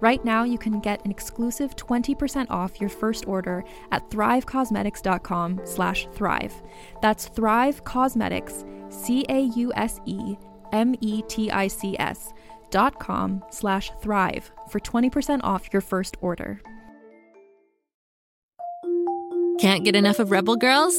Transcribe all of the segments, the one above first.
Right now, you can get an exclusive 20% off your first order at thrivecausemetics.com slash thrive. That's Thrive Causemetics, C-A-U-S-E-M-E-T-I-C-S dot com slash thrive for 20% off your first order. Can't get enough of Rebel Girls?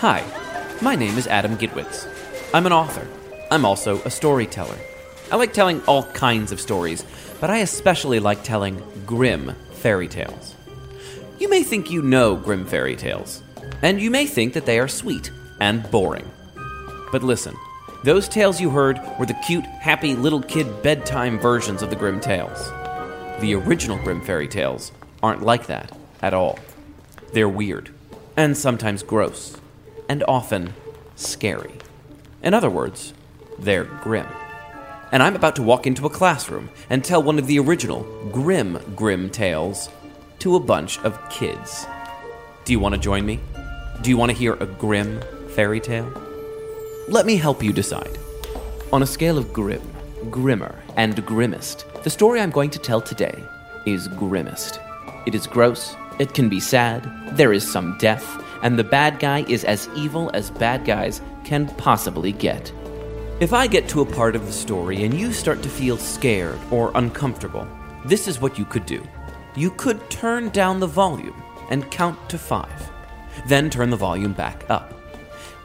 Hi, my name is Adam Gidwitz. I'm an author. I'm also a storyteller. I like telling all kinds of stories, but I especially like telling Grimm fairy tales. You may think you know Grimm fairy tales, and you may think that they are sweet and boring. But listen, those tales you heard were the cute, happy little kid bedtime versions of the Grimm tales. The original Grimm fairy tales aren't like that at all. They're weird, and sometimes gross, and often scary. In other words, they're grim. And I'm about to walk into a classroom and tell one of the original grim, Grimm tales to a bunch of kids. Do you want to join me? Do you want to hear a Grimm fairy tale? Let me help you decide. On a scale of grim, grimmer, and grimmest, the story I'm going to tell today is grimmest. It is gross, it can be sad, there is some death, and the bad guy is as evil as bad guys can possibly get. If I get to a part of the story and you start to feel scared or uncomfortable, this is what you could do. You could turn down the volume and count to five, then turn the volume back up.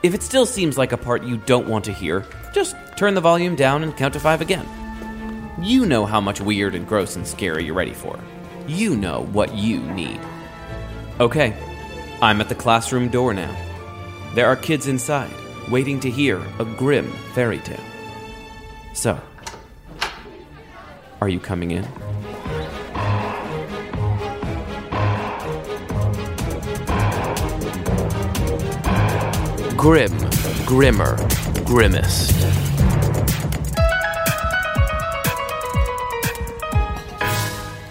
If it still seems like a part you don't want to hear, just turn the volume down and count to five again. You know how much weird and gross and scary you're ready for. You know what you need. Okay, I'm at the classroom door now. There are kids inside, waiting to hear a Grimm fairy tale. So, are you coming in? Grim, grimmer, grimmest.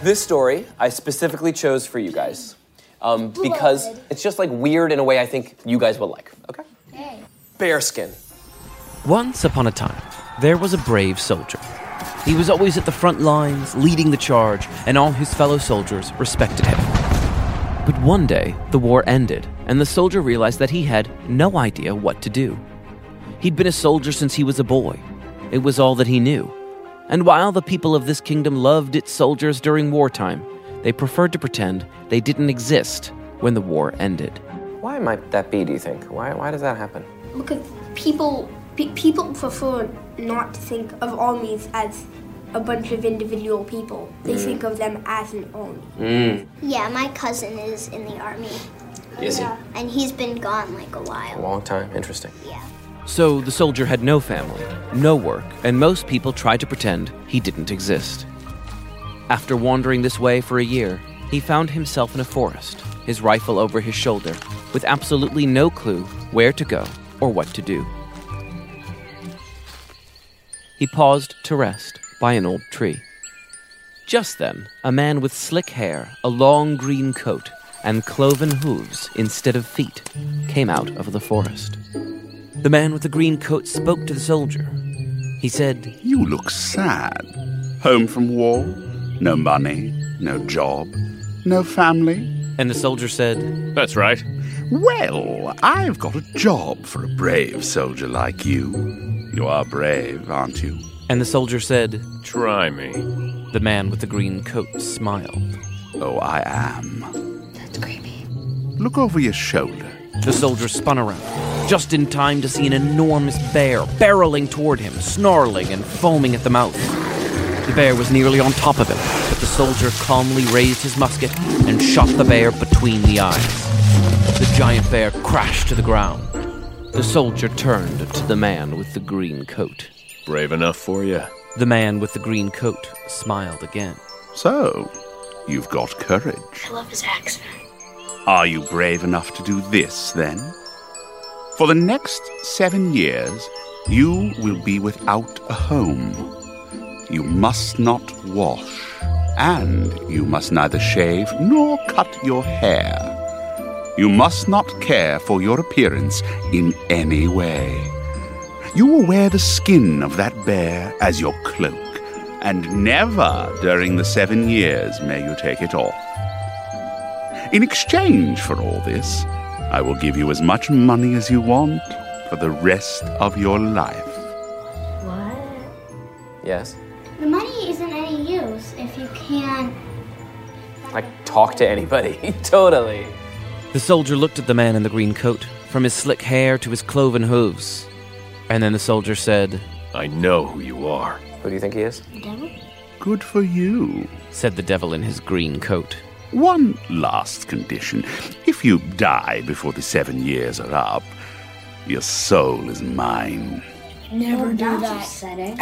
This story I specifically chose for you guys um, because it's just like weird in a way I think you guys will like. Okay? Hey. Bearskin. Once upon a time, there was a brave soldier. He was always at the front lines, leading the charge, and all his fellow soldiers respected him. But one day, the war ended, and the soldier realized that he had no idea what to do. He'd been a soldier since he was a boy. It was all that he knew. And while the people of this kingdom loved its soldiers during wartime, they preferred to pretend they didn't exist when the war ended. Why might that be, do you think? Why, why does that happen? Because people pe- people prefer not to think of armies as a bunch of individual people. They think of them as an army. Mm. Yeah, my cousin is in the army, Is he? and he's been gone like a A while. long time. Interesting. Yeah. So the soldier had no family, no work, and most people tried to pretend he didn't exist. After wandering this way for a year, he found himself in a forest, his rifle over his shoulder, with absolutely no clue where to go or what to do. He paused to rest by an old tree. Just then, a man with slick hair, a long green coat, and cloven hooves instead of feet came out of the forest. The man with the green coat spoke to the soldier. He said, You look sad. Home from war? No money, no job, no family? and the soldier said, That's right. Well, I've got a job for a brave soldier like you. You are brave, aren't you? and the soldier said, Try me. The man with the green coat smiled. Oh, I am. That's creepy. Look over your shoulder. The soldier spun around, just in time to see an enormous bear barreling toward him, snarling and foaming at the mouth. The bear was nearly on top of him, but the soldier calmly raised his musket and shot the bear between the eyes. The giant bear crashed to the ground. The soldier turned to the man with the green coat. Brave enough for you. The man with the green coat smiled again. So, you've got courage. I love his accent. Are you brave enough to do this, then? For the next seven years, you will be without a home. You must not wash, and you must neither shave nor cut your hair. You must not care for your appearance in any way. You will wear the skin of that bear as your cloak, and never during the seven years may you take it off. In exchange for all this, I will give you as much money as you want for the rest of your life. What? Yes. Talk to anybody. totally. The soldier looked at the man in the green coat, from his slick hair to his cloven hooves. And then the soldier said, I know who you are. Who do you think he is? The devil? Good for you. said the devil in his green coat. One last condition. If you die before the seven years are up, your soul is mine. Never do That's that.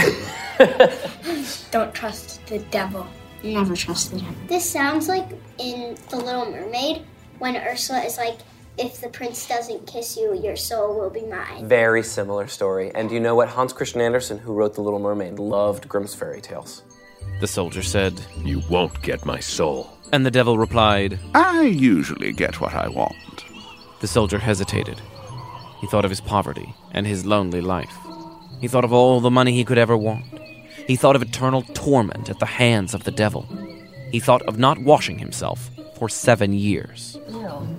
upsetting. Don't trust the devil. Never trust the devil. This sounds like in The Little Mermaid when Ursula is like, if the prince doesn't kiss you, your soul will be mine. Very similar story. And do you know what? Hans Christian Andersen, who wrote The Little Mermaid, loved Grimm's fairy tales. The soldier said, You won't get my soul. and the devil replied. I usually get what I want. The soldier hesitated. He thought of his poverty and his lonely life. He thought of all the money he could ever want. He thought of eternal torment at the hands of the devil. He thought of not washing himself for seven years.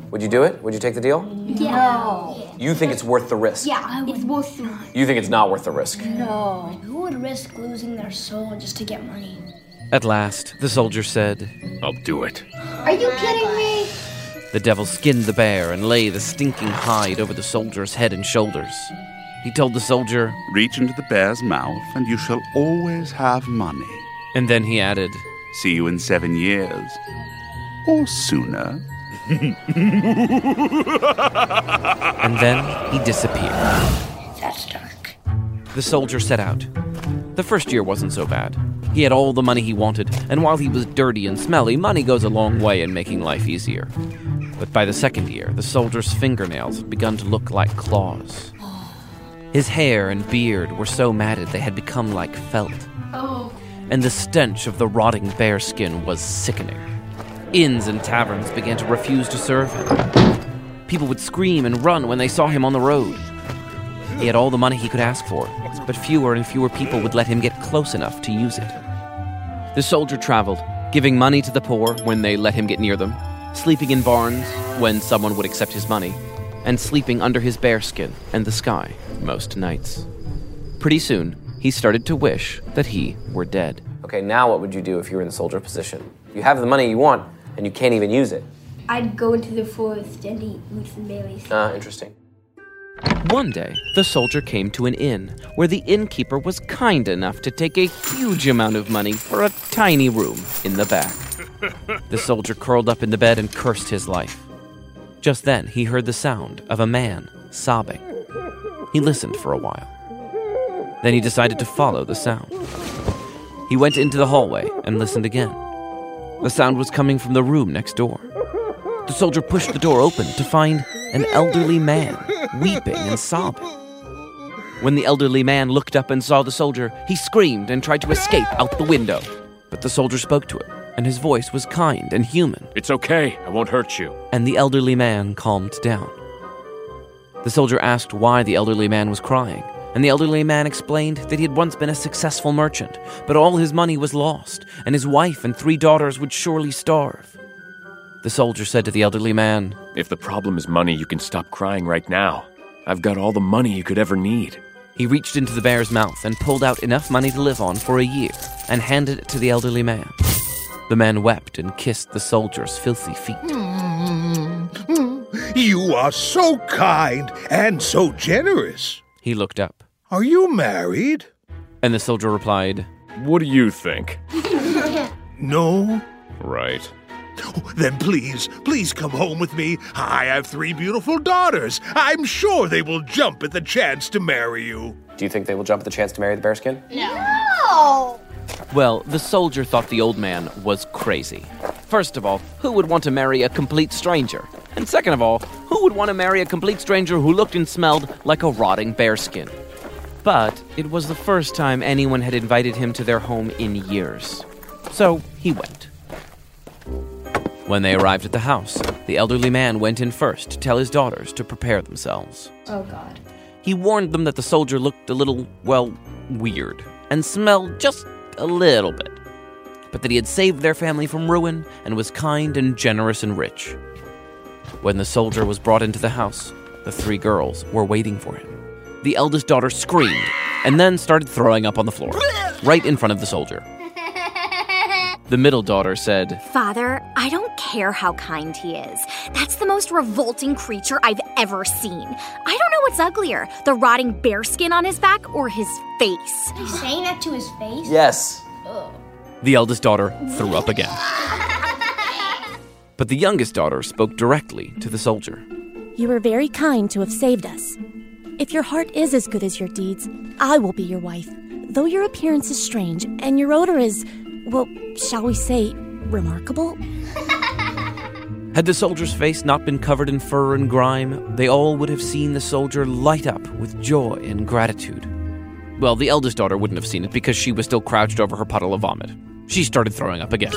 Would you do it? Would you take the deal? Yeah. You think it's worth the risk. Yeah, it's worth the. You think it's not worth the risk. No. Who would risk losing their soul just to get money? At last, the soldier said, I'll do it. Are you kidding me? The devil skinned the bear and lay the stinking hide over the soldier's head and shoulders. He told the soldier, Reach into the bear's mouth, and you shall always have money. and then he added, See you in seven years. Or sooner. and then he disappeared. That's dark. The soldier set out. The first year wasn't so bad. He had all the money he wanted, and while he was dirty and smelly, money goes a long way in making life easier. But by the second year, the soldier's fingernails had begun to look like claws. His hair and beard were so matted they had become like felt. Oh. And the stench of the rotting bearskin was sickening. Inns and taverns began to refuse to serve him. People would scream and run when they saw him on the road. He had all the money he could ask for, but fewer and fewer people would let him get close enough to use it. The soldier traveled, giving money to the poor when they let him get near them, sleeping in barns when someone would accept his money, and sleeping under his bearskin and the sky most nights. Pretty soon, he started to wish that he were dead. Okay, now what would you do if you were in the soldier position? You have the money you want, and you can't even use it. I'd go into the forest and eat roots and berries. Ah, interesting. One day, the soldier came to an inn where the innkeeper was kind enough to take a huge amount of money for a tiny room in the back. The soldier curled up in the bed and cursed his life. Just then, he heard the sound of a man sobbing. He listened for a while. Then he decided to follow the sound. He went into the hallway and listened again. The sound was coming from the room next door. The soldier pushed the door open to find an elderly man weeping and sobbing. When the elderly man looked up and saw the soldier, he screamed and tried to escape out the window. But the soldier spoke to him, and his voice was kind and human, It's okay. I won't hurt you. and the elderly man calmed down. The soldier asked why the elderly man was crying, and the elderly man explained that he had once been a successful merchant, but all his money was lost, and his wife and three daughters would surely starve. The soldier said to the elderly man, If the problem is money, you can stop crying right now. I've got all the money you could ever need. He reached into the bear's mouth and pulled out enough money to live on for a year and handed it to the elderly man. The man wept and kissed the soldier's filthy feet. Hmm. You are so kind and so generous. He looked up, Are you married? and the soldier replied, What do you think? No. Right. Then please, please come home with me. I have three beautiful daughters. I'm sure they will jump at the chance to marry you. Do you think they will jump at the chance to marry the bearskin? No! Well, the soldier thought the old man was crazy. First of all, who would want to marry a complete stranger? And second of all, who would want to marry a complete stranger who looked and smelled like a rotting bearskin? But it was the first time anyone had invited him to their home in years. So he went. When they arrived at the house, the elderly man went in first to tell his daughters to prepare themselves. Oh, God. He warned them that the soldier looked a little, well, weird, and smelled just a little bit, but that he had saved their family from ruin and was kind and generous and rich. When the soldier was brought into the house, the three girls were waiting for him. The eldest daughter screamed and then started throwing up on the floor, right in front of the soldier. The middle daughter said, Father, I don't care how kind he is. That's the most revolting creature I've ever seen. I don't know what's uglier the rotting bearskin on his back or his face. Are you saying that to his face? Yes. The eldest daughter threw up again. But the youngest daughter spoke directly to the soldier. You were very kind to have saved us. If your heart is as good as your deeds, I will be your wife. Though your appearance is strange and your odor is, well, shall we say, remarkable? Had the soldier's face not been covered in fur and grime, they all would have seen the soldier light up with joy and gratitude. Well, the eldest daughter wouldn't have seen it because she was still crouched over her puddle of vomit. She started throwing up again.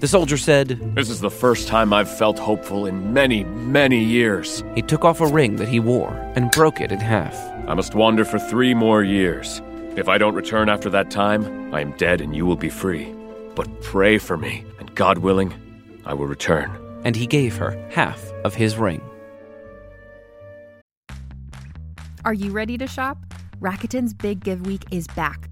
The soldier said, This is the first time I've felt hopeful in many, many years. He took off a ring that he wore and broke it in half. I must wander for three more years. If I don't return after that time, I am dead and you will be free. But pray for me, and God willing, I will return. And he gave her half of his ring. Are you ready to shop? Rakuten's Big Give Week is back.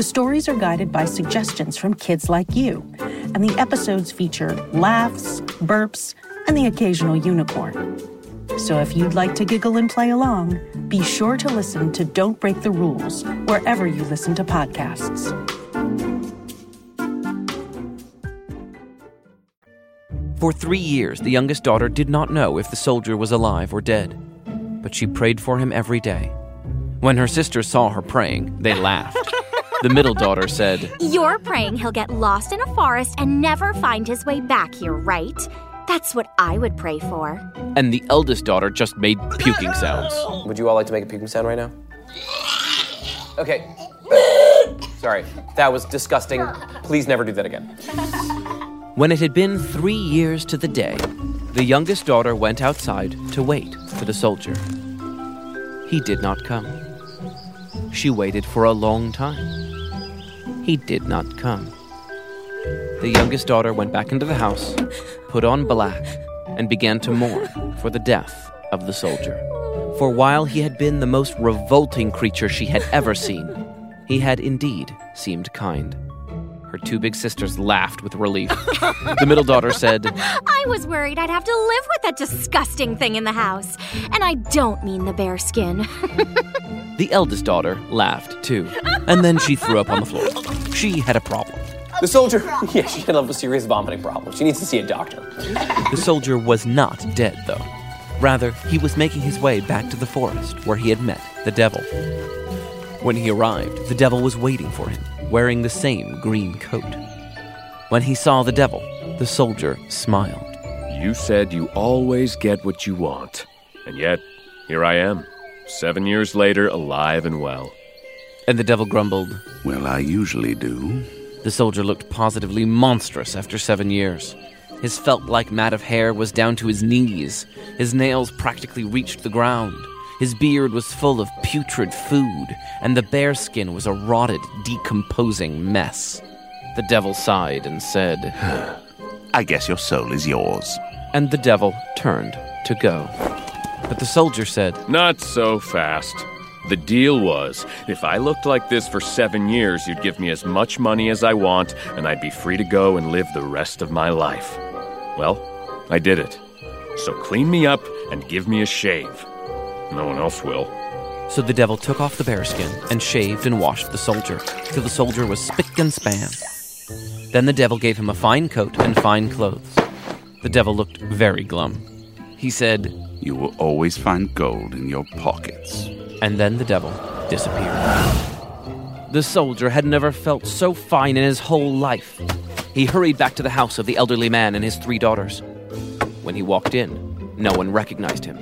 The stories are guided by suggestions from kids like you, and the episodes feature laughs, burps, and the occasional unicorn. So if you'd like to giggle and play along, be sure to listen to Don't Break the Rules wherever you listen to podcasts. For three years, the youngest daughter did not know if the soldier was alive or dead, but she prayed for him every day. When her sisters saw her praying, they laughed. The middle daughter said, You're praying he'll get lost in a forest and never find his way back here, right? That's what I would pray for. and the eldest daughter just made puking sounds. Would you all like to make a puking sound right now? Okay. Sorry, that was disgusting. Please never do that again. When it had been three years to the day, the youngest daughter went outside to wait for the soldier. He did not come. She waited for a long time. He did not come. The youngest daughter went back into the house, put on black, and began to mourn for the death of the soldier. For while he had been the most revolting creature she had ever seen, he had indeed seemed kind. Her two big sisters laughed with relief. the middle daughter said, I was worried I'd have to live with that disgusting thing in the house. And I don't mean the bear skin. The eldest daughter laughed too, and then she threw up on the floor. She had a problem. The soldier, yeah, she had a serious vomiting problem. She needs to see a doctor. The soldier was not dead, though. Rather, he was making his way back to the forest where he had met the devil. When he arrived, the devil was waiting for him, wearing the same green coat. When he saw the devil, the soldier smiled. You said you always get what you want. And yet, here I am, seven years later, alive and well. And the devil grumbled, Well, I usually do. The soldier looked positively monstrous after seven years. His felt like mat of hair was down to his knees. His nails practically reached the ground. His beard was full of putrid food, and the bear skin was a rotted, decomposing mess. The devil sighed and said, I guess your soul is yours. And the devil turned to go. But the soldier said, Not so fast. The deal was if I looked like this for seven years, you'd give me as much money as I want, and I'd be free to go and live the rest of my life. Well, I did it. So clean me up and give me a shave. No one else will. So the devil took off the bearskin and shaved and washed the soldier, till the soldier was spick and span. Then the devil gave him a fine coat and fine clothes. The devil looked very glum. He said, You will always find gold in your pockets. And then the devil disappeared. The soldier had never felt so fine in his whole life. He hurried back to the house of the elderly man and his three daughters. When he walked in, no one recognized him.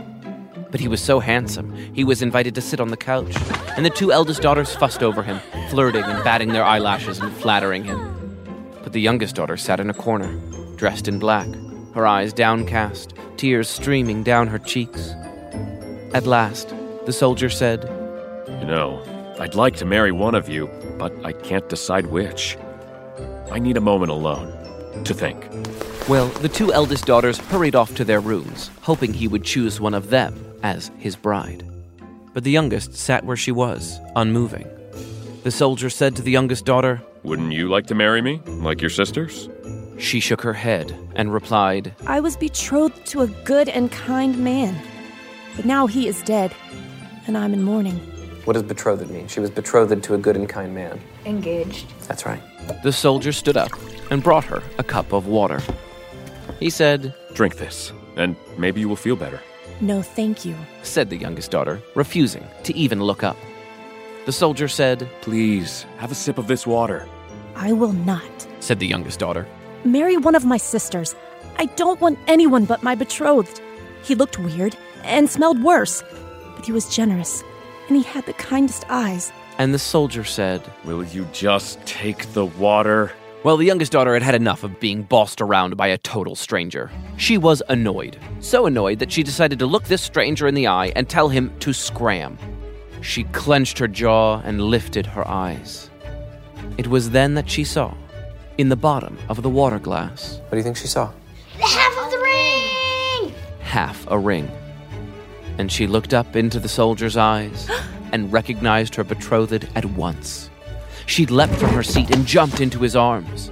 But he was so handsome, he was invited to sit on the couch, and the two eldest daughters fussed over him, flirting and batting their eyelashes and flattering him. But the youngest daughter sat in a corner, dressed in black, her eyes downcast, tears streaming down her cheeks. At last, the soldier said, You know, I'd like to marry one of you, but I can't decide which. I need a moment alone to think. Well, the two eldest daughters hurried off to their rooms, hoping he would choose one of them as his bride. But the youngest sat where she was, unmoving. The soldier said to the youngest daughter, Wouldn't you like to marry me, like your sisters? She shook her head and replied, I was betrothed to a good and kind man, but now he is dead, and I'm in mourning. What does betrothed mean? She was betrothed to a good and kind man. Engaged. That's right. The soldier stood up and brought her a cup of water. He said, Drink this, and maybe you will feel better. No, thank you. said the youngest daughter, refusing to even look up. The soldier said, Please, have a sip of this water. I will not. said the youngest daughter. Marry one of my sisters. I don't want anyone but my betrothed. He looked weird and smelled worse, but he was generous, and he had the kindest eyes. And the soldier said, Will you just take the water? Well, the youngest daughter had had enough of being bossed around by a total stranger. She was annoyed. So annoyed that she decided to look this stranger in the eye and tell him to scram. She clenched her jaw and lifted her eyes. It was then that she saw, in the bottom of the water glass, What do you think she saw? Half of the ring! half a ring. And she looked up into the soldier's eyes and recognized her betrothed at once. She leapt from her seat and jumped into his arms.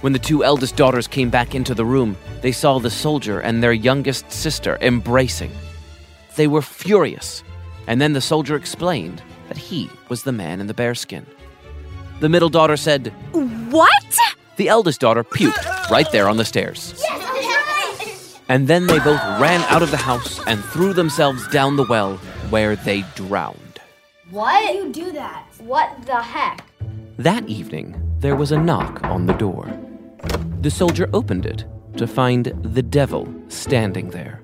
When the two eldest daughters came back into the room, they saw the soldier and their youngest sister embracing. They were furious, and then the soldier explained that he was the man in the bearskin. The middle daughter said, What? The eldest daughter puked right there on the stairs. And then they both ran out of the house and threw themselves down the well, where they drowned. What? you do that? What the heck? That evening, there was a knock on the door. The soldier opened it to find the devil standing there,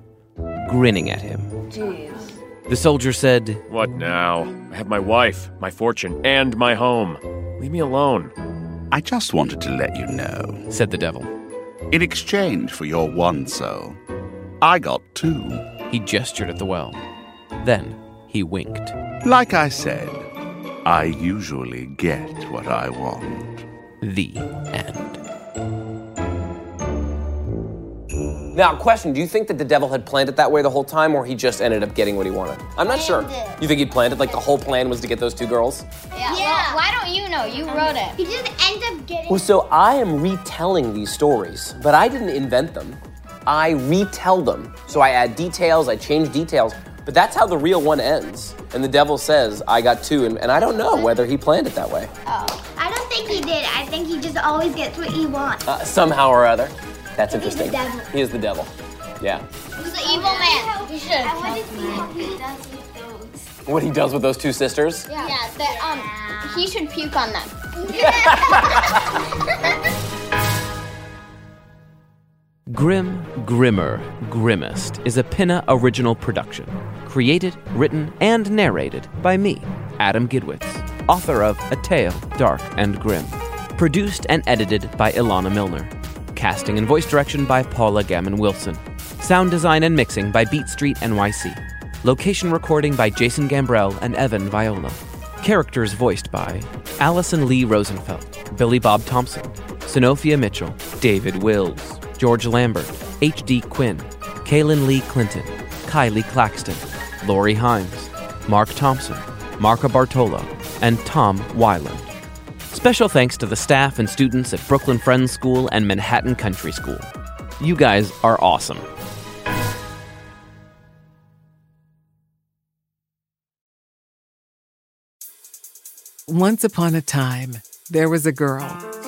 grinning at him. Jeez. The soldier said, What now? I have my wife, my fortune, and my home. Leave me alone. I just wanted to let you know, said the devil. In exchange for your one soul, I got two. He gestured at the well. Then he winked. Like I said, I usually get what I want. The end. Now, question: Do you think that the devil had planned it that way the whole time, or he just ended up getting what he wanted? I'm not sure. You think he planned it? Like the whole plan was to get those two girls? Yeah. Well, why don't you know? You wrote it. He just end up getting. Well, so I am retelling these stories, but I didn't invent them. I retell them. So I add details, I change details, but that's how the real one ends. And the devil says, I got two, and, and I don't know whether he planned it that way. Oh. I don't think he did. I think he just always gets what he wants. Uh, somehow or other. That's He's the interesting. devil. He is the devil. Yeah. He's the evil man. You should I want to see how he does with those. What he does with those two sisters? Yeah. Yeah. That, um, he should puke on them. Grimm, Grimmer, Grimmest is a Pinna original production. Created, written, and narrated by me, Adam Gidwitz, author of A Tale, Dark and Grimm. Produced and edited by Ilana Milner. Casting and voice direction by Paula Gammon Wilson. Sound design and mixing by Beat Street NYC. Location recording by Jason Gambrell and Evan Viola. Characters voiced by Allison Lee Rosenfeld, Billy Bob Thompson, Sonophia Mitchell, David Wills, George Lambert, H.D. Quinn, Kaylin Lee Clinton, Kylie Claxton, Lori Himes, Mark Thompson, Marco Bartolo, and Tom Weiland. Special thanks to the staff and students at Brooklyn Friends School and Manhattan Country School. You guys are awesome. Once upon a time, there was a girl